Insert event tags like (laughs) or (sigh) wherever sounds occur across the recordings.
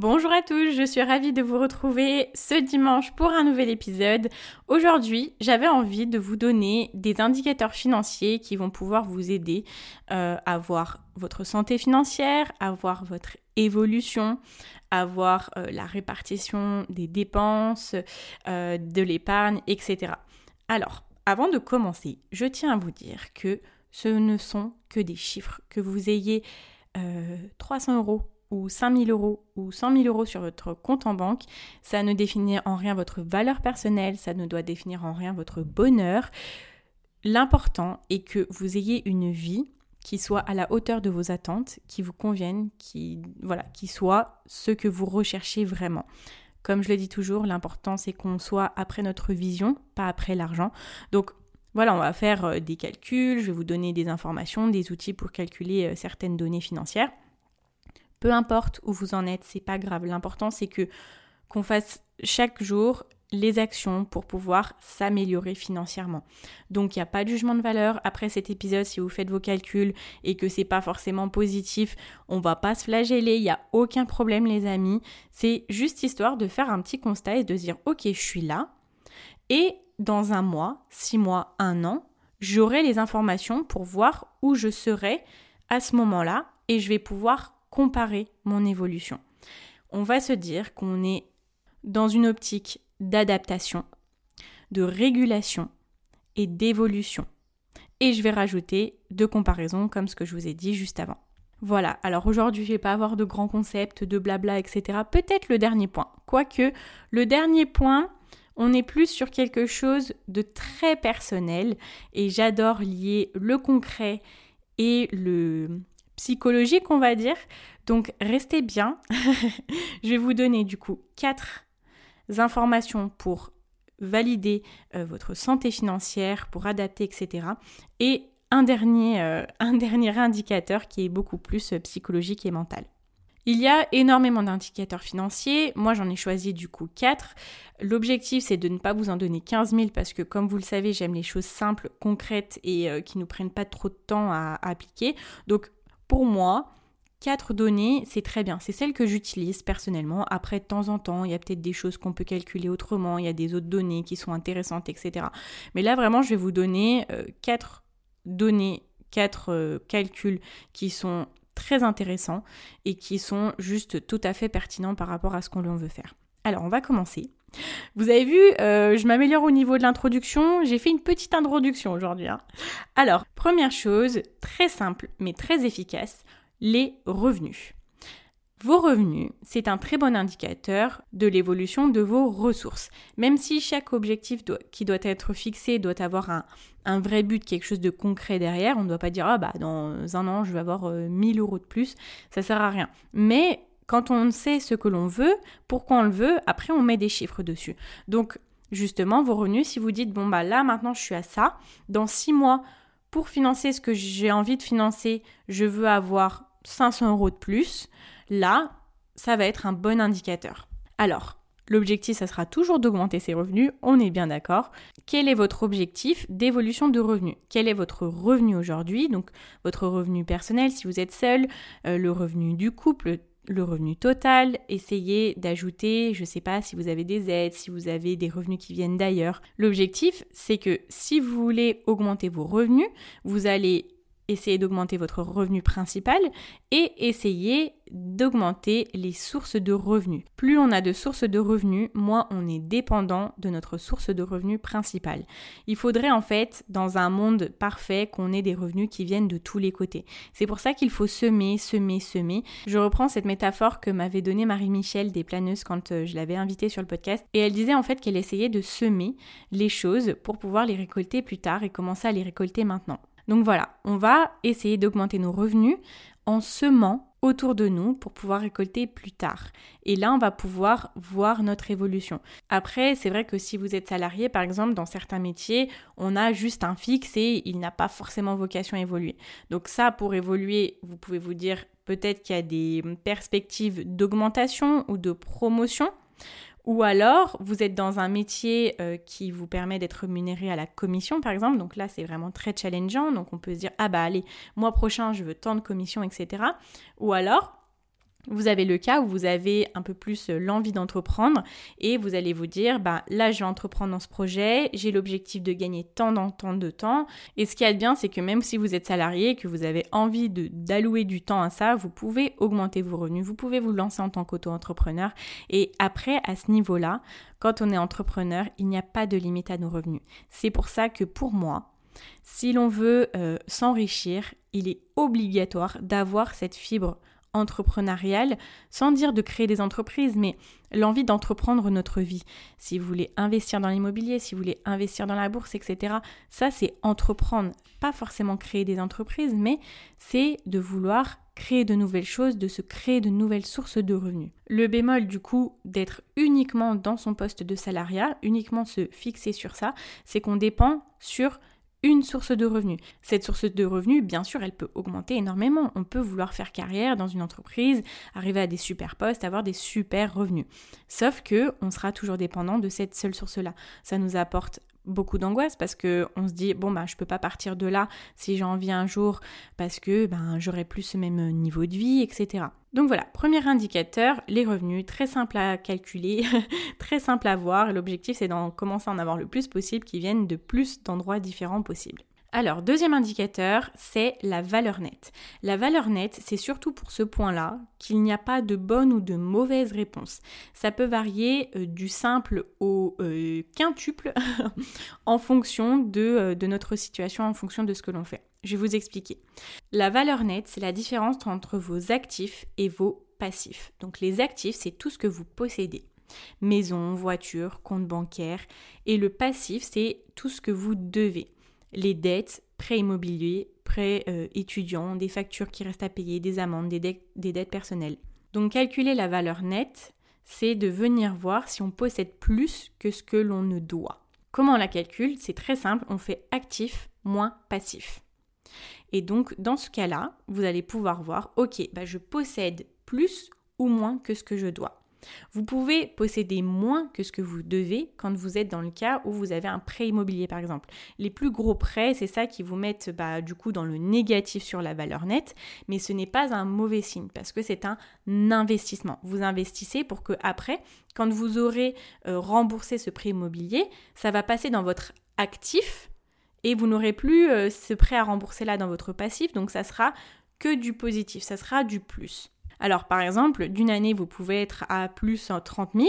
Bonjour à tous, je suis ravie de vous retrouver ce dimanche pour un nouvel épisode. Aujourd'hui, j'avais envie de vous donner des indicateurs financiers qui vont pouvoir vous aider euh, à voir votre santé financière, à voir votre évolution, à voir euh, la répartition des dépenses, euh, de l'épargne, etc. Alors, avant de commencer, je tiens à vous dire que ce ne sont que des chiffres. Que vous ayez 300 euros ou 5000 euros ou 100 000 euros sur votre compte en banque, ça ne définit en rien votre valeur personnelle, ça ne doit définir en rien votre bonheur. L'important est que vous ayez une vie qui soit à la hauteur de vos attentes, qui vous convienne, qui voilà, qui soit ce que vous recherchez vraiment. Comme je le dis toujours, l'important c'est qu'on soit après notre vision, pas après l'argent. Donc voilà, on va faire euh, des calculs, je vais vous donner des informations, des outils pour calculer euh, certaines données financières. Peu importe où vous en êtes, c'est pas grave. L'important c'est que qu'on fasse chaque jour les actions pour pouvoir s'améliorer financièrement. Donc il n'y a pas de jugement de valeur. Après cet épisode, si vous faites vos calculs et que c'est pas forcément positif, on va pas se flageller, il n'y a aucun problème les amis. C'est juste histoire de faire un petit constat et de dire ok je suis là. Et dans un mois, six mois, un an, j'aurai les informations pour voir où je serai à ce moment-là et je vais pouvoir comparer mon évolution. On va se dire qu'on est dans une optique d'adaptation, de régulation et d'évolution. Et je vais rajouter de comparaison comme ce que je vous ai dit juste avant. Voilà, alors aujourd'hui je vais pas avoir de grands concepts, de blabla, etc. Peut-être le dernier point. Quoique, le dernier point, on est plus sur quelque chose de très personnel et j'adore lier le concret et le psychologique, on va dire. Donc restez bien. (laughs) je vais vous donner du coup quatre informations pour valider euh, votre santé financière, pour adapter, etc. Et un dernier, euh, un dernier indicateur qui est beaucoup plus euh, psychologique et mental. Il y a énormément d'indicateurs financiers. Moi, j'en ai choisi du coup 4. L'objectif, c'est de ne pas vous en donner 15 000 parce que, comme vous le savez, j'aime les choses simples, concrètes et qui ne prennent pas trop de temps à, à appliquer. Donc, pour moi, Quatre données, c'est très bien. C'est celles que j'utilise personnellement. Après, de temps en temps, il y a peut-être des choses qu'on peut calculer autrement. Il y a des autres données qui sont intéressantes, etc. Mais là, vraiment, je vais vous donner euh, quatre données, quatre euh, calculs qui sont très intéressants et qui sont juste tout à fait pertinents par rapport à ce qu'on veut faire. Alors, on va commencer. Vous avez vu, euh, je m'améliore au niveau de l'introduction. J'ai fait une petite introduction aujourd'hui. Hein. Alors, première chose, très simple mais très efficace les revenus. Vos revenus, c'est un très bon indicateur de l'évolution de vos ressources. Même si chaque objectif qui doit être fixé doit avoir un, vrai but, quelque chose de concret derrière, on ne doit pas dire ah bah dans un an je vais avoir 1000 euh, euros de plus, ça sert à rien. Mais quand on sait ce que l'on veut, pourquoi on le veut, après on met des chiffres dessus. Donc justement, vos revenus, si vous dites bon bah là maintenant je suis à ça, dans six mois pour financer ce que j'ai envie de financer, je veux avoir 500 euros de plus, là, ça va être un bon indicateur. Alors, l'objectif, ça sera toujours d'augmenter ses revenus, on est bien d'accord. Quel est votre objectif d'évolution de revenus? Quel est votre revenu aujourd'hui? Donc, votre revenu personnel si vous êtes seul, euh, le revenu du couple, le revenu total, essayez d'ajouter, je ne sais pas si vous avez des aides, si vous avez des revenus qui viennent d'ailleurs. L'objectif, c'est que si vous voulez augmenter vos revenus, vous allez essayez d'augmenter votre revenu principal et essayez d'augmenter les sources de revenus. Plus on a de sources de revenus, moins on est dépendant de notre source de revenus principale. Il faudrait en fait, dans un monde parfait, qu'on ait des revenus qui viennent de tous les côtés. C'est pour ça qu'il faut semer, semer, semer. Je reprends cette métaphore que m'avait donnée Marie-Michel des planeuses quand euh, je l'avais invitée sur le podcast. Et elle disait en fait qu'elle essayait de semer les choses pour pouvoir les récolter plus tard et commencer à les récolter maintenant. Donc voilà, on va essayer d'augmenter nos revenus en semant autour de nous pour pouvoir récolter plus tard. Et là, on va pouvoir voir notre évolution. Après, c'est vrai que si vous êtes salarié, par exemple, dans certains métiers, on a juste un fixe et il n'a pas forcément vocation à évoluer. Donc ça, pour évoluer, vous pouvez vous dire peut-être qu'il y a des perspectives d'augmentation ou de promotion. Ou alors, vous êtes dans un métier euh, qui vous permet d'être rémunéré à la commission, par exemple. Donc là, c'est vraiment très challengeant. Donc on peut se dire, ah bah allez, mois prochain, je veux tant de commissions, etc. Ou alors, vous avez le cas où vous avez un peu plus euh, l'envie d'entreprendre et vous allez vous dire, bah, là je vais entreprendre dans ce projet, j'ai l'objectif de gagner tant dans tant de temps. Et ce qui est bien, c'est que même si vous êtes salarié, que vous avez envie d'allouer du temps à ça, vous pouvez augmenter vos revenus, vous pouvez vous lancer en tant qu'auto-entrepreneur. Et après, à ce niveau-là, quand on est entrepreneur, il n'y a pas de limite à nos revenus. C'est pour ça que pour moi, si l'on veut euh, s'enrichir, il est obligatoire d'avoir cette fibre entrepreneuriale, sans dire de créer des entreprises, mais l'envie d'entreprendre notre vie. Si vous voulez investir dans l'immobilier, si vous voulez investir dans la bourse, etc., ça c'est entreprendre. Pas forcément créer des entreprises, mais c'est de vouloir créer de nouvelles choses, de se créer de nouvelles sources de revenus. Le bémol du coup d'être uniquement dans son poste de salariat, uniquement se fixer sur ça, c'est qu'on dépend sur une source de revenus. Cette source de revenus, bien sûr, elle peut augmenter énormément. On peut vouloir faire carrière dans une entreprise, arriver à des super postes, avoir des super revenus. Sauf que on sera toujours dépendant de cette seule source-là. Ça nous apporte beaucoup d'angoisse parce que on se dit bon bah je peux pas partir de là si j'ai envie un jour parce que ben j'aurai plus ce même niveau de vie etc. Donc voilà, premier indicateur, les revenus, très simple à calculer, (laughs) très simple à voir. L'objectif c'est d'en commencer à en avoir le plus possible qui viennent de plus d'endroits différents possibles. Alors, deuxième indicateur, c'est la valeur nette. La valeur nette, c'est surtout pour ce point-là qu'il n'y a pas de bonne ou de mauvaise réponse. Ça peut varier euh, du simple au euh, quintuple (laughs) en fonction euh, de notre situation, en fonction de ce que l'on fait. Je vais vous expliquer. La valeur nette, c'est la différence entre vos actifs et vos passifs. Donc les actifs, c'est tout ce que vous possédez. Maison, voiture, compte bancaire. Et le passif, c'est tout ce que vous devez les dettes, prêts immobiliers, prêts étudiants, des factures qui restent à payer, des amendes, des, des dettes personnelles. Donc calculer la valeur nette, c'est de venir voir si on possède plus que ce que l'on ne doit. Comment on la calcule? C'est très simple, on fait actif moins passif. Et donc dans ce cas-là, vous allez pouvoir voir, ok, bah, je possède plus ou moins que ce que je dois. Vous pouvez posséder moins que ce que vous devez quand vous êtes dans le cas où vous avez un prêt immobilier par exemple. Les plus gros prêts, c'est ça qui vous mettent bah, du coup dans le négatif sur la valeur nette, mais ce n'est pas un mauvais signe parce que c'est un investissement. Vous investissez pour que après, quand vous aurez euh, remboursé ce prêt immobilier, ça va passer dans votre actif et vous n'aurez plus euh, ce prêt à rembourser là dans votre passif, donc ça sera que du positif, ça sera du plus. Alors par exemple, d'une année, vous pouvez être à plus 30 000.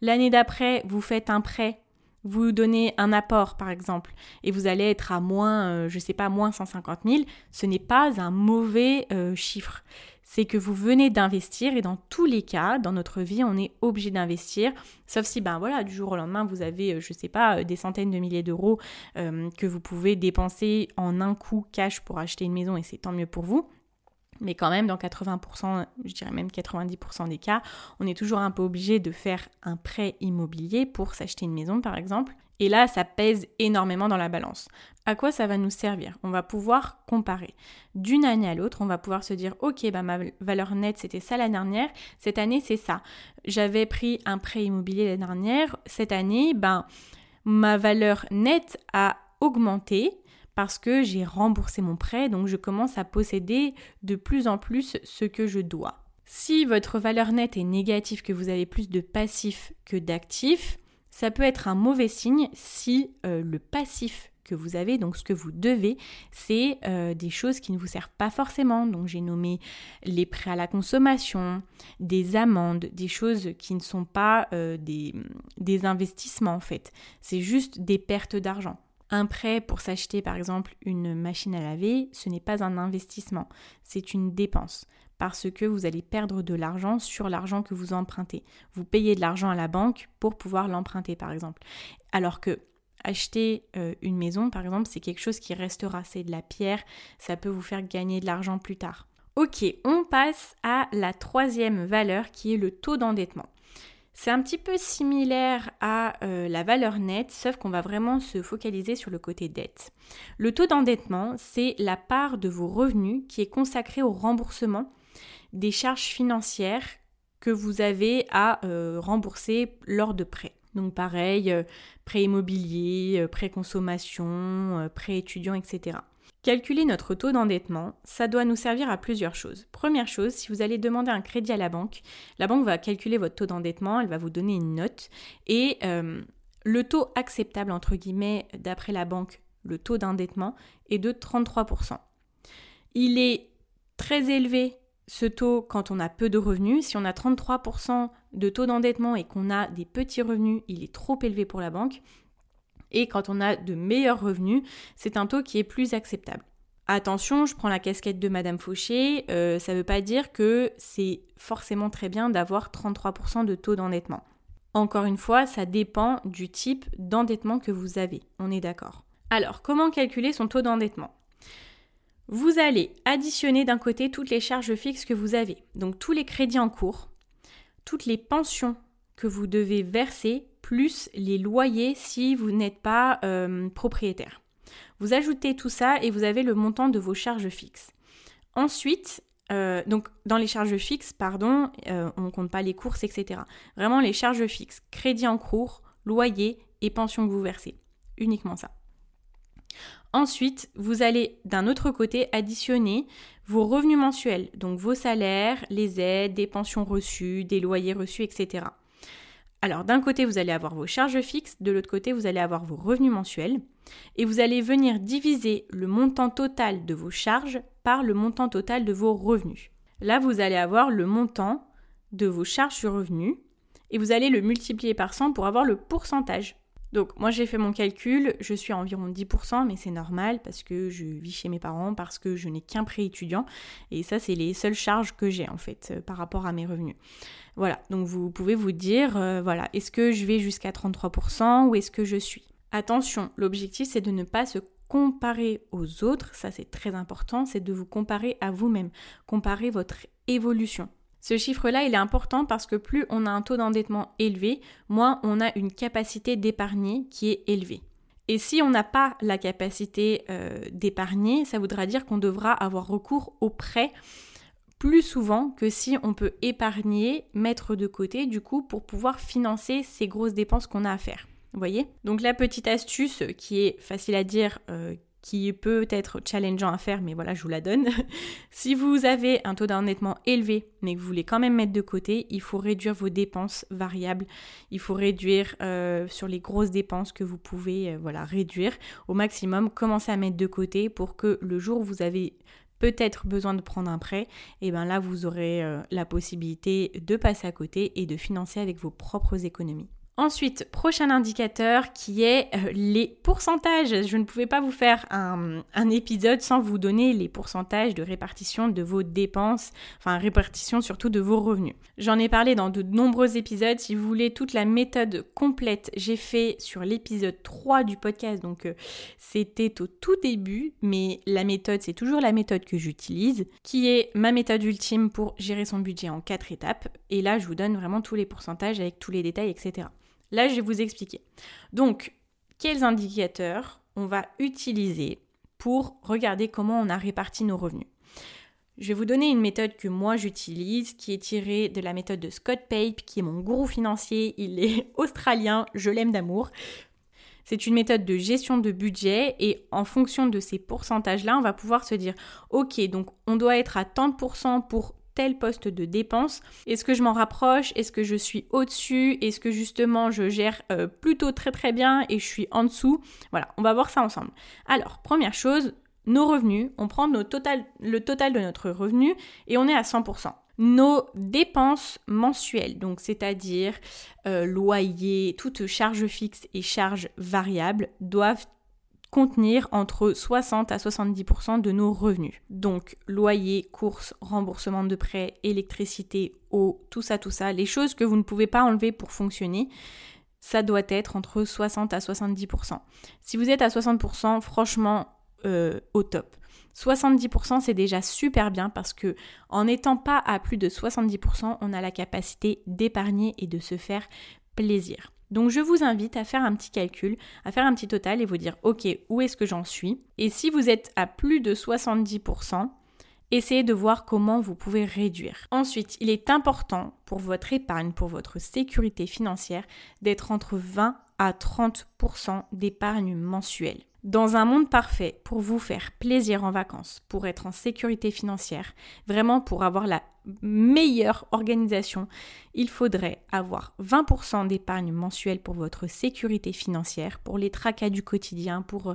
L'année d'après, vous faites un prêt, vous donnez un apport par exemple, et vous allez être à moins, euh, je sais pas, moins 150 000. Ce n'est pas un mauvais euh, chiffre. C'est que vous venez d'investir et dans tous les cas, dans notre vie, on est obligé d'investir. Sauf si, ben voilà, du jour au lendemain, vous avez, euh, je sais pas, des centaines de milliers d'euros que vous pouvez dépenser en un coup cash pour acheter une maison et c'est tant mieux pour vous. Mais quand même, dans 80%, je dirais même 90% des cas, on est toujours un peu obligé de faire un prêt immobilier pour s'acheter une maison, par exemple. Et là, ça pèse énormément dans la balance. À quoi ça va nous servir? On va pouvoir comparer. D'une année à l'autre, on va pouvoir se dire, ok, bah, ma valeur nette, c'était ça l'année dernière, cette année, c'est ça. J'avais pris un prêt immobilier l'année dernière, cette année, ben, ma valeur nette a augmenté parce que j'ai remboursé mon prêt, donc je commence à posséder de plus en plus ce que je dois. Si votre valeur nette est négative, que vous avez plus de passifs que d'actifs, ça peut être un mauvais signe si euh, le passif que vous avez, donc ce que vous devez, c'est euh, des choses qui ne vous servent pas forcément. Donc j'ai nommé les prêts à la consommation, des amendes, des choses qui ne sont pas euh, des, des investissements en fait. C'est juste des pertes d'argent. Un prêt pour s'acheter par exemple une machine à laver, ce n'est pas un investissement, c'est une dépense parce que vous allez perdre de l'argent sur l'argent que vous empruntez. Vous payez de l'argent à la banque pour pouvoir l'emprunter par exemple. Alors que acheter euh, une maison par exemple, c'est quelque chose qui restera, c'est de la pierre, ça peut vous faire gagner de l'argent plus tard. Ok, on passe à la troisième valeur qui est le taux d'endettement. C'est un petit peu similaire à euh, la valeur nette, sauf qu'on va vraiment se focaliser sur le côté dette. Le taux d'endettement, c'est la part de vos revenus qui est consacrée au remboursement des charges financières que vous avez à euh, rembourser lors de prêts. Donc pareil, euh, prêt immobilier, prêt consommation, prêt étudiant, etc. Calculer notre taux d'endettement, ça doit nous servir à plusieurs choses. Première chose, si vous allez demander un crédit à la banque, la banque va calculer votre taux d'endettement, elle va vous donner une note et euh, le taux acceptable, entre guillemets, d'après la banque, le taux d'endettement est de 33%. Il est très élevé ce taux quand on a peu de revenus. Si on a 33% de taux d'endettement et qu'on a des petits revenus, il est trop élevé pour la banque. Et quand on a de meilleurs revenus, c'est un taux qui est plus acceptable. Attention, je prends la casquette de Madame Fauché, euh, ça ne veut pas dire que c'est forcément très bien d'avoir 33% de taux d'endettement. Encore une fois, ça dépend du type d'endettement que vous avez, on est d'accord. Alors, comment calculer son taux d'endettement? Vous allez additionner d'un côté toutes les charges fixes que vous avez, donc tous les crédits en cours, toutes les pensions que vous devez verser plus les loyers si vous n'êtes pas euh, propriétaire. Vous ajoutez tout ça et vous avez le montant de vos charges fixes. Ensuite, euh, donc dans les charges fixes, pardon, euh, on ne compte pas les courses, etc. Vraiment les charges fixes, crédit en cours, loyer et pension que vous versez. Uniquement ça. Ensuite, vous allez d'un autre côté additionner vos revenus mensuels, donc vos salaires, les aides, des pensions reçues, des loyers reçus, etc. Alors d'un côté, vous allez avoir vos charges fixes, de l'autre côté, vous allez avoir vos revenus mensuels, et vous allez venir diviser le montant total de vos charges par le montant total de vos revenus. Là, vous allez avoir le montant de vos charges sur revenus, et vous allez le multiplier par 100 pour avoir le pourcentage donc moi j'ai fait mon calcul, je suis à environ 10%, mais c'est normal parce que je vis chez mes parents, parce que je n'ai qu'un prêt étudiant, et ça c'est les seules charges que j'ai en fait euh, par rapport à mes revenus. Voilà, donc vous pouvez vous dire, euh, voilà, est-ce que je vais jusqu'à 33% ou est-ce que je suis? Attention, l'objectif c'est de ne pas se comparer aux autres, ça c'est très important, c'est de vous comparer à vous-même, comparer votre évolution. Ce chiffre-là, il est important parce que plus on a un taux d'endettement élevé, moins on a une capacité d'épargner qui est élevée. Et si on n'a pas la capacité euh, d'épargner, ça voudra dire qu'on devra avoir recours au prêt plus souvent que si on peut épargner, mettre de côté du coup pour pouvoir financer ces grosses dépenses qu'on a à faire. Vous voyez? Donc la petite astuce qui est facile à dire, euh, qui peut être challengeant à faire, mais voilà, je vous la donne. (laughs) si vous avez un taux d'endettement élevé, mais que vous voulez quand même mettre de côté, il faut réduire vos dépenses variables. Il faut réduire euh, sur les grosses dépenses que vous pouvez euh, voilà, réduire au maximum. Commencez à mettre de côté pour que le jour où vous avez peut-être besoin de prendre un prêt, et eh bien là, vous aurez euh, la possibilité de passer à côté et de financer avec vos propres économies. Ensuite, prochain indicateur qui est euh, les pourcentages. Je ne pouvais pas vous faire un, épisode sans vous donner les pourcentages de répartition de vos dépenses, enfin répartition surtout de vos revenus. J'en ai parlé dans de nombreux épisodes. Si vous voulez toute la méthode complète, j'ai fait sur l'épisode 3 du podcast, donc euh, c'était au tout début, mais la méthode, c'est toujours la méthode que j'utilise, qui est ma méthode ultime pour gérer son budget en 4 étapes. Et là, je vous donne vraiment tous les pourcentages avec tous les détails, etc. Là, je vais vous expliquer. Donc, quels indicateurs on va utiliser pour regarder comment on a réparti nos revenus? Je vais vous donner une méthode que moi j'utilise, qui est tirée de la méthode de Scott Pape, qui est mon gourou financier. Il est (laughs) australien, je l'aime d'amour. C'est une méthode de gestion de budget et en fonction de ces pourcentages-là, on va pouvoir se dire, ok, donc on doit être à tant de pourcents pour tel poste de dépense. Est-ce que je m'en rapproche? Est-ce que je suis au-dessus? Est-ce que justement je gère euh, plutôt très très bien et je suis en dessous? Voilà, on va voir ça ensemble. Alors, première chose, nos revenus, on prend le total de notre revenu et on est à 100% nos dépenses mensuelles, donc c'est-à-dire euh, loyer, toutes charges fixes et charges variables, doivent contenir entre 60 à 70% de nos revenus. Donc loyer, courses, remboursement de prêts, électricité, eau, tout ça, tout ça, les choses que vous ne pouvez pas enlever pour fonctionner, ça doit être entre 60 à 70%. Si vous êtes à 60%, franchement, euh, au top. 70% c'est déjà super bien parce que en n'étant pas à plus de 70%, on a la capacité d'épargner et de se faire plaisir. Donc je vous invite à faire un petit calcul, à faire un petit total et vous dire OK, où est-ce que j'en suis? Et si vous êtes à plus de 70%, essayez de voir comment vous pouvez réduire. Ensuite, il est important pour votre épargne, pour votre sécurité financière, d'être entre 20 à 30% d'épargne mensuelle. Dans un monde parfait, pour vous faire plaisir en vacances, pour être en sécurité financière, vraiment pour avoir la meilleure organisation, il faudrait avoir 20% d'épargne mensuelle pour votre sécurité financière, pour les tracas du quotidien, pour euh,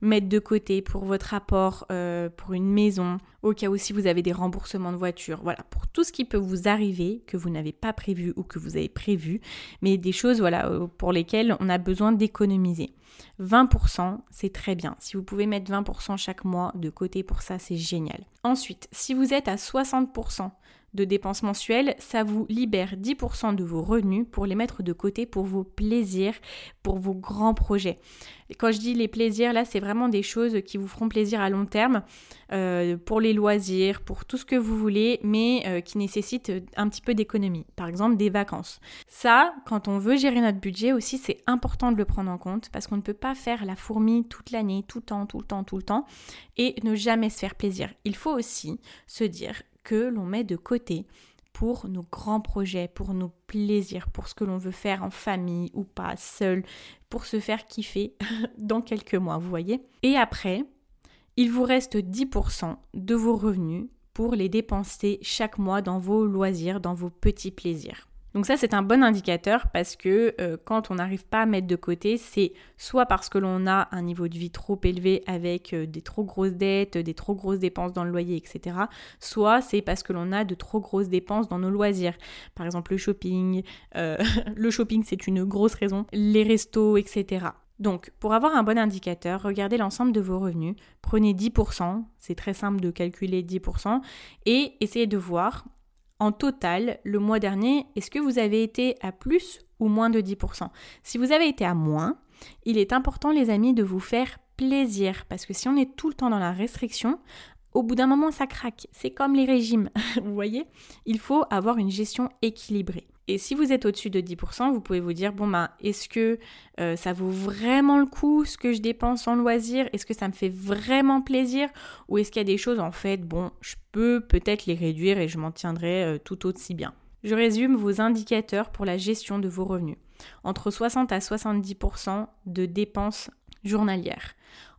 mettre de côté pour votre apport euh, pour une maison, au cas où si vous avez des remboursements de voiture, voilà, pour tout ce qui peut vous arriver que vous n'avez pas prévu ou que vous avez prévu, mais des choses voilà euh, pour lesquelles on a besoin d'économiser. 20%, c'est très bien. Si vous pouvez mettre 20% chaque mois de côté pour ça, c'est génial. Ensuite, si vous êtes à 60% de dépenses mensuelles, ça vous libère 10% de vos revenus pour les mettre de côté pour vos plaisirs, pour vos grands projets. Quand je dis les plaisirs, là, c'est vraiment des choses qui vous feront plaisir à long terme, euh, pour les loisirs, pour tout ce que vous voulez, mais euh, qui nécessitent un petit peu d'économie. Par exemple, des vacances. Ça, quand on veut gérer notre budget aussi, c'est important de le prendre en compte parce qu'on ne peut pas faire la fourmi toute l'année, tout le temps, tout le temps, tout le temps, et ne jamais se faire plaisir. Il faut aussi se dire que l'on met de côté pour nos grands projets, pour nos plaisirs, pour ce que l'on veut faire en famille ou pas, seul, pour se faire kiffer (laughs) dans quelques mois, vous voyez. Et après, il vous reste 10% de vos revenus pour les dépenser chaque mois dans vos loisirs, dans vos petits plaisirs. Donc ça, c'est un bon indicateur parce que euh, quand on n'arrive pas à mettre de côté, c'est soit parce que l'on a un niveau de vie trop élevé avec euh, des trop grosses dettes, des trop grosses dépenses dans le loyer, etc. Soit c'est parce que l'on a de trop grosses dépenses dans nos loisirs. Par exemple, le shopping. Euh, (laughs) le shopping, c'est une grosse raison. Les restos, etc. Donc, pour avoir un bon indicateur, regardez l'ensemble de vos revenus, prenez 10%, c'est très simple de calculer 10%, et essayez de voir en total, le mois dernier, est-ce que vous avez été à plus ou moins de 10% Si vous avez été à moins, il est important les amis de vous faire plaisir parce que si on est tout le temps dans la restriction, au bout d'un moment ça craque. C'est comme les régimes, (laughs) vous voyez? Il faut avoir une gestion équilibrée. Et si vous êtes au-dessus de 10%, vous pouvez vous dire, bon ben, est-ce que euh, ça vaut vraiment le coup ce que je dépense en loisir Est-ce que ça me fait vraiment plaisir? Ou est-ce qu'il y a des choses, en fait, bon, je peux peut-être les réduire et je m'en tiendrai euh, tout aussi bien? Je résume vos indicateurs pour la gestion de vos revenus. Entre 60 à 70% de dépenses journalières.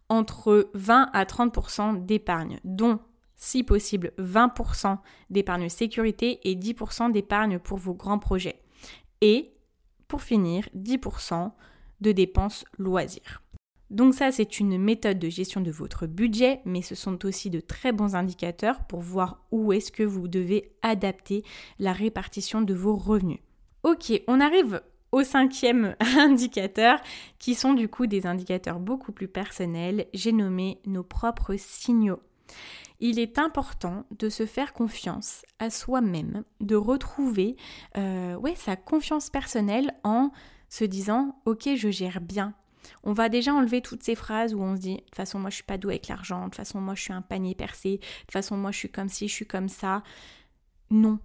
Entre 20 à 30% d'épargne, dont si possible 20% d'épargne sécurité et 10% d'épargne pour vos grands projets. Et pour finir, 10% de dépenses loisirs. Donc ça, c'est une méthode de gestion de votre budget, mais ce sont aussi de très bons indicateurs pour voir où est-ce que vous devez adapter la répartition de vos revenus. Ok, on arrive au cinquième (laughs) indicateur, qui sont du coup des indicateurs beaucoup plus personnels. J'ai nommé nos propres signaux il est important de se faire confiance à soi-même, de retrouver euh, sa confiance personnelle en se disant ok je gère bien. On va déjà enlever toutes ces phrases où on se dit de toute façon moi je suis pas doué avec l'argent, de toute façon moi je suis un panier percé, de toute façon moi je suis comme ci, je suis comme ça. Non.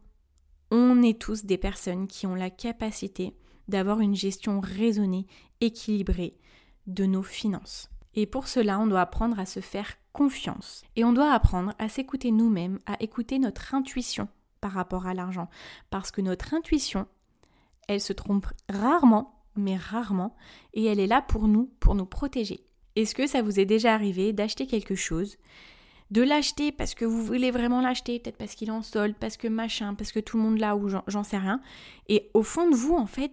On est tous des personnes qui ont la capacité d'avoir une gestion raisonnée, équilibrée de nos finances. Et pour cela, on doit apprendre à se faire confiance. Et on doit apprendre à s'écouter nous-mêmes, à écouter notre intuition par rapport à l'argent. Parce que notre intuition, elle se trompe rarement, mais rarement, et elle est là pour nous, pour nous protéger. Est-ce que ça vous est déjà arrivé d'acheter quelque chose de l'acheter parce que vous voulez vraiment l'acheter, peut-être parce qu'il est en solde, parce que machin, parce que tout le monde l'a ou j'en sais rien. Et au fond de vous, en fait,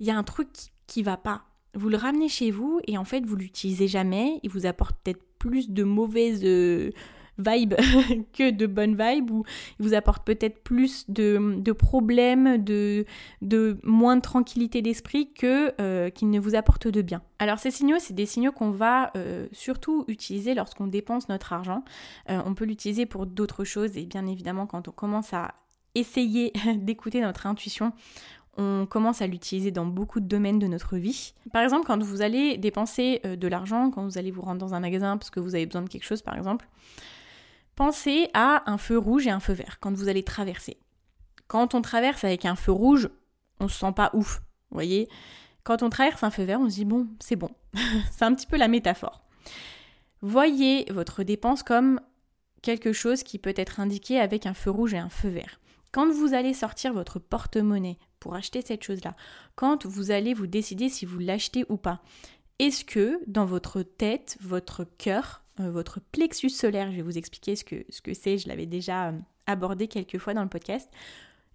il y a un truc qui va pas. Vous le ramenez chez vous et en fait, vous l'utilisez jamais. Il vous apporte peut-être plus de mauvaises euh, vibes (laughs) que de bonnes vibes, ou il vous apporte peut-être plus de, problèmes, de, moins de tranquillité d'esprit que euh, qu'il ne vous apporte de bien. Alors ces signaux, c'est des signaux qu'on va euh, surtout utiliser lorsqu'on dépense notre argent. on peut l'utiliser pour d'autres choses et bien évidemment quand on commence à essayer (laughs) d'écouter notre intuition, on commence à l'utiliser dans beaucoup de domaines de notre vie. Par exemple, quand vous allez dépenser euh, de l'argent, quand vous allez vous rendre dans un magasin parce que vous avez besoin de quelque chose par exemple, pensez à un feu rouge et un feu vert quand vous allez traverser. Quand on traverse avec un feu rouge, on se sent pas ouf, voyez Quand on traverse un feu vert, on se dit bon, c'est bon. (laughs) c'est un petit peu la métaphore. Voyez votre dépense comme quelque chose qui peut être indiqué avec un feu rouge et un feu vert. Quand vous allez sortir votre porte-monnaie pour acheter cette chose-là, quand vous allez vous décider si vous l'achetez ou pas, est-ce que dans votre tête, votre cœur, euh, votre plexus solaire, je vais vous expliquer ce que ce que c'est, je l'avais déjà euh, abordé quelques fois dans le podcast,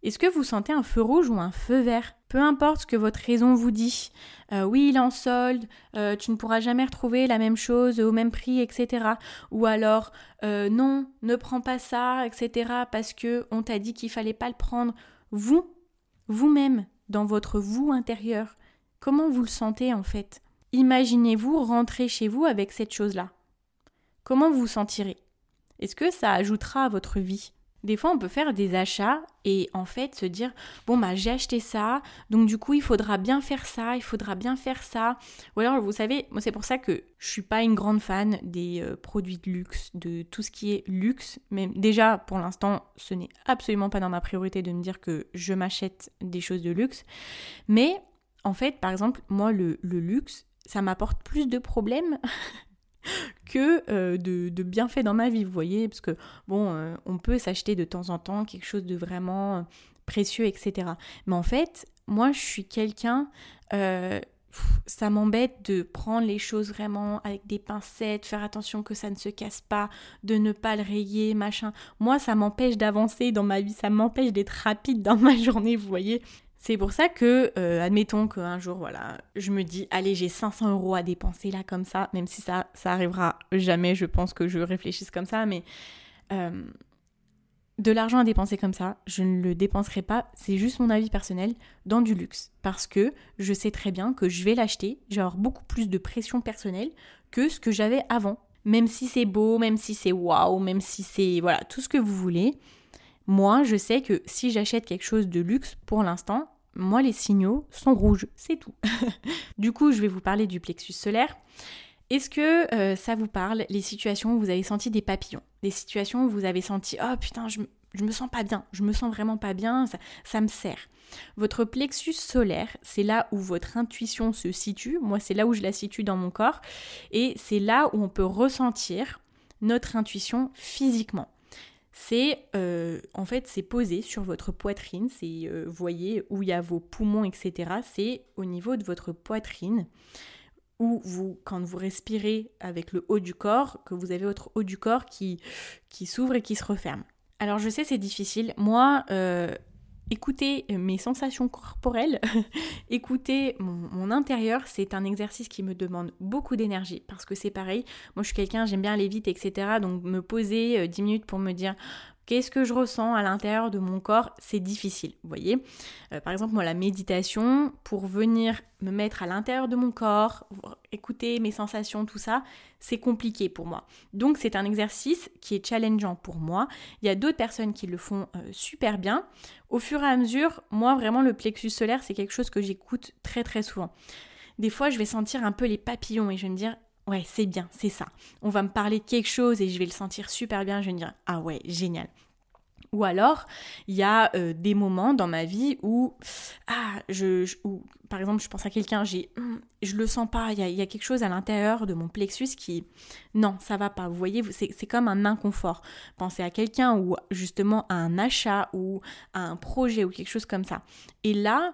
est-ce que vous sentez un feu rouge ou un feu vert? Peu importe ce que votre raison vous dit. Euh, oui, il en solde, euh, tu ne pourras jamais retrouver la même chose au même prix, etc. Ou alors, euh, non, ne prends pas ça, etc. Parce que on t'a dit qu'il fallait pas le prendre. Vous, vous-même, dans votre vous intérieur, comment vous le sentez en fait? Imaginez-vous rentrer chez vous avec cette chose-là. Comment vous vous sentirez? Est-ce que ça ajoutera à votre vie? Des fois, on peut faire des achats et en fait se dire bon bah j'ai acheté ça, donc du coup il faudra bien faire ça, il faudra bien faire ça. Ou alors vous savez, moi c'est pour ça que je suis pas une grande fan des euh, produits de luxe, de tout ce qui est luxe. Mais déjà pour l'instant, ce n'est absolument pas dans ma priorité de me dire que je m'achète des choses de luxe. Mais en fait, par exemple, moi le, le luxe, ça m'apporte plus de problèmes euh, de, de bienfaits dans ma vie, vous voyez, parce que bon, euh, on peut s'acheter de temps en temps quelque chose de vraiment euh, précieux, etc. Mais en fait, moi, je suis quelqu'un, ça m'embête de prendre les choses vraiment avec des pincettes, faire attention que ça ne se casse pas, de ne pas le rayer, machin. Moi, ça m'empêche d'avancer dans ma vie, ça m'empêche d'être rapide dans ma (laughs) journée, vous voyez. C'est pour ça que, euh, admettons qu'un jour, je me dis, allez, j'ai 500 euros à dépenser là comme ça, même si ça, ça arrivera jamais, je pense que je réfléchisse comme ça, mais euh, de l'argent à dépenser comme ça, je ne le dépenserai pas, c'est juste mon avis personnel, dans du luxe. Parce que je sais très bien que je vais l'acheter, j'ai beaucoup plus de pression personnelle que ce que j'avais avant. Même si c'est beau, même si c'est waouh, même si c'est, voilà, tout ce que vous voulez. Moi, je sais que si j'achète quelque chose de luxe, pour l'instant, moi, les signaux sont rouges, c'est tout. (laughs) du coup, je vais vous parler du plexus solaire. Est-ce que euh, ça vous parle, les situations où vous avez senti des papillons? Des situations où vous avez senti Oh putain, je, me sens pas bien, je me sens vraiment pas bien, ça, ça me sert. Votre plexus solaire, c'est là où votre intuition se situe. Moi, c'est là où je la situe dans mon corps. Et c'est là où on peut ressentir notre intuition physiquement c'est euh, en fait c'est posé sur votre poitrine, c'est euh, voyez où il y a vos poumons, etc. C'est au niveau de votre poitrine où vous, quand vous respirez avec le haut du corps, que vous avez votre haut du corps qui, qui s'ouvre et qui se referme. Alors je sais c'est difficile. Moi, euh, écouter mes sensations corporelles, (laughs) écouter mon, intérieur, c'est un exercice qui me demande beaucoup d'énergie parce que c'est pareil, moi je suis quelqu'un, j'aime bien aller vite, etc. Donc me poser 10 euh, minutes pour me dire Qu'est-ce que je ressens à l'intérieur de mon corps C'est difficile, vous voyez. Euh, par exemple, moi, la méditation, pour venir me mettre à l'intérieur de mon corps, écouter mes sensations, tout ça, c'est compliqué pour moi. Donc, c'est un exercice qui est challengeant pour moi. Il y a d'autres personnes qui le font euh, super bien. Au fur et à mesure, moi, vraiment, le plexus solaire, c'est quelque chose que j'écoute très, très souvent. Des fois, je vais sentir un peu les papillons et je vais me dire, ouais, c'est bien, c'est ça. On va me parler de quelque chose et je vais le sentir super bien, je vais me dire, ah ouais, génial. Ou alors, il y a euh, des moments dans ma vie où, ah, je, par exemple, je pense à quelqu'un, j'ai, hum, je le sens pas, il y a, quelque chose à l'intérieur de mon plexus qui, non, ça va pas. Vous voyez, c'est comme un inconfort. Pensez à quelqu'un ou justement à un achat ou à un projet ou quelque chose comme ça. Et là,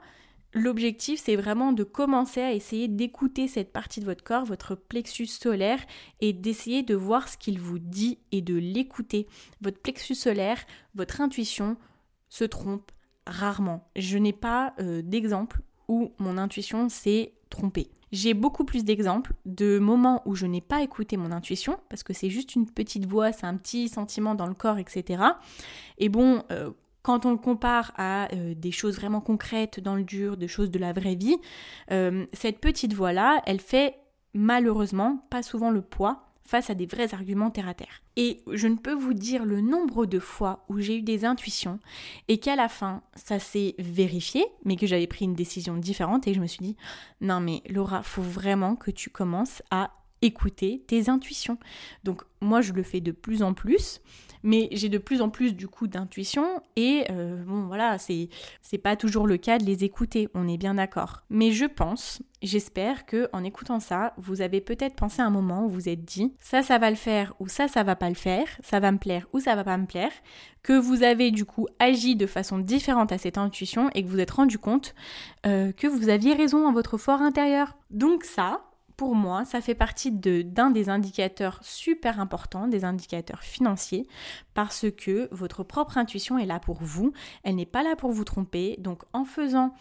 L'objectif, c'est vraiment de commencer à essayer d'écouter cette partie de votre corps, votre plexus solaire, et d'essayer de voir ce qu'il vous dit et de l'écouter. Votre plexus solaire, votre intuition se trompe rarement. Je n'ai pas euh, d'exemple où mon intuition s'est trompée. J'ai beaucoup plus d'exemples de moments où je n'ai pas écouté mon intuition, parce que c'est juste une petite voix, c'est un petit sentiment dans le corps, etc. Et bon, euh, quand on le compare à euh, des choses vraiment concrètes dans le dur, des choses de la vraie vie, euh, cette petite voix-là, elle fait malheureusement pas souvent le poids face à des vrais arguments terre à terre. Et je ne peux vous dire le nombre de fois où j'ai eu des intuitions et qu'à la fin, ça s'est vérifié, mais que j'avais pris une décision différente et je me suis dit, non mais Laura, faut vraiment que tu commences à écouter tes intuitions. Donc moi, je le fais de plus en plus mais j'ai de plus en plus du coup d'intuition et euh, bon voilà, c'est c'est pas toujours le cas de les écouter, on est bien d'accord. Mais je pense, j'espère que en écoutant ça, vous avez peut-être pensé à un moment où vous êtes dit ça ça va le faire ou ça ça va pas le faire, ça va me plaire ou ça va pas me plaire, que vous avez du coup agi de façon différente à cette intuition et que vous êtes rendu compte euh, que vous aviez raison en votre fort intérieur. Donc ça, pour moi, ça fait partie d'un des indicateurs super importants, des indicateurs financiers, parce que votre propre intuition est là pour vous, elle n'est pas là pour vous tromper. Donc en faisant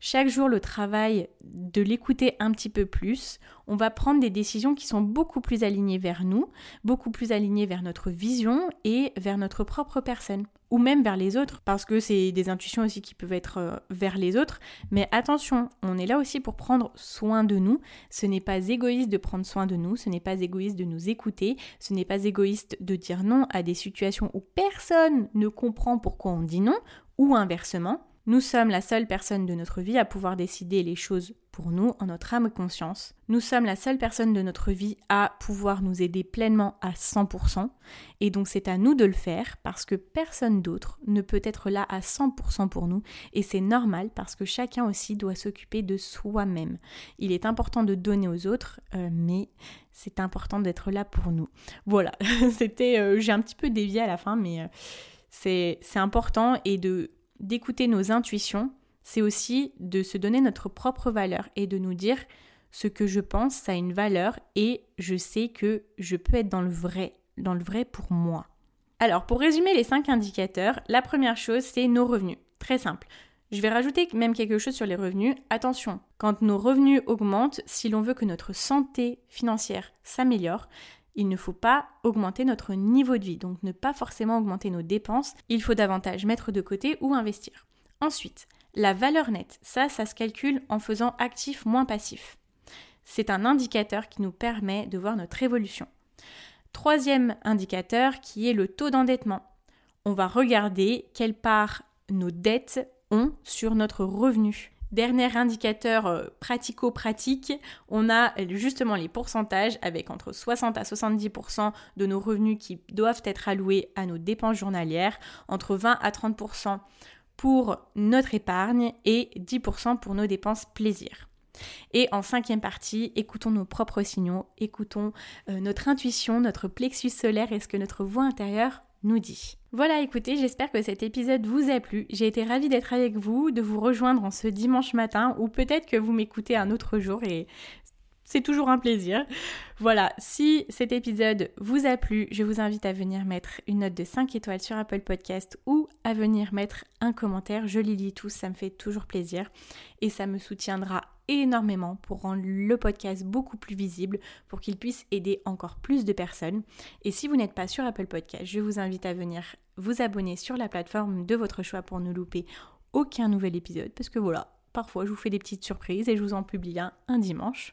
chaque jour le travail de l'écouter un petit peu plus, on va prendre des décisions qui sont beaucoup plus alignées vers nous, beaucoup plus alignées vers notre vision et vers notre propre personne, ou même vers les autres, parce que c'est des intuitions aussi qui peuvent être euh, vers les autres. Mais attention, on est là aussi pour prendre soin de nous. Ce n'est pas égoïste de prendre soin de nous, ce n'est pas égoïste de nous écouter, ce n'est pas égoïste de dire non à des situations où personne ne comprend pourquoi on dit non, ou inversement. Nous sommes la seule personne de notre vie à pouvoir décider les choses pour nous en notre âme et conscience. Nous sommes la seule personne de notre vie à pouvoir nous aider pleinement à 100%. Et donc c'est à nous de le faire parce que personne d'autre ne peut être là à 100% pour nous. Et c'est normal parce que chacun aussi doit s'occuper de soi-même. Il est important de donner aux autres, euh, mais c'est important d'être là pour nous. Voilà, (laughs) c'était... Euh, j'ai un petit peu dévié à la fin, mais... Euh, c'est important et de d'écouter nos intuitions, c'est aussi de se donner notre propre valeur et de nous dire ce que je pense, ça a une valeur et je sais que je peux être dans le vrai, dans le vrai pour moi. Alors, pour résumer les cinq indicateurs, la première chose, c'est nos revenus. Très simple. Je vais rajouter même quelque chose sur les revenus. Attention, quand nos revenus augmentent, si l'on veut que notre santé financière s'améliore, il ne faut pas augmenter notre niveau de vie, donc ne pas forcément augmenter nos dépenses, il faut davantage mettre de côté ou investir. Ensuite, la valeur nette, ça, ça se calcule en faisant actif moins passif. C'est un indicateur qui nous permet de voir notre évolution. Troisième indicateur qui est le taux d'endettement. On va regarder quelle part nos dettes ont sur notre revenu. Dernier indicateur euh, pratico-pratique, on a justement les pourcentages avec entre 60 à 70% de nos revenus qui doivent être alloués à nos dépenses journalières, entre 20 à 30% pour notre épargne et 10% pour nos dépenses plaisir. Et en cinquième partie, écoutons nos propres signaux, écoutons euh, notre intuition, notre plexus solaire et ce que notre voix intérieure nous dit. Voilà, écoutez, j'espère que cet épisode vous a plu. J'ai été ravie d'être avec vous, de vous rejoindre en ce dimanche matin, ou peut-être que vous m'écoutez un autre jour et c'est toujours un plaisir. Voilà, si cet épisode vous a plu, je vous invite à venir mettre une note de 5 étoiles sur Apple Podcast ou à venir mettre un commentaire. Je les lis tous, ça me fait toujours plaisir et ça me soutiendra énormément pour rendre le podcast beaucoup plus visible, pour qu'il puisse aider encore plus de personnes. Et si vous n'êtes pas sur Apple Podcast, je vous invite à venir vous abonner sur la plateforme de votre choix pour ne louper aucun nouvel épisode, parce que voilà, parfois je vous fais des petites surprises et je vous en publie un un dimanche.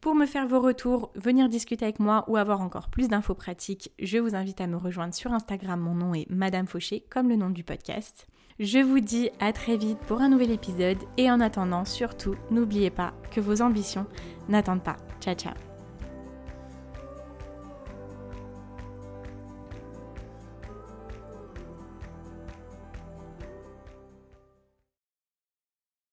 Pour me faire vos retours, venir discuter avec moi ou avoir encore plus d'infos pratiques, je vous invite à me rejoindre sur Instagram. Mon nom est Madame Fauché, comme le nom du podcast. Je vous dis à très vite pour un nouvel épisode et en attendant, surtout, n'oubliez pas que vos ambitions n'attendent pas. Ciao ciao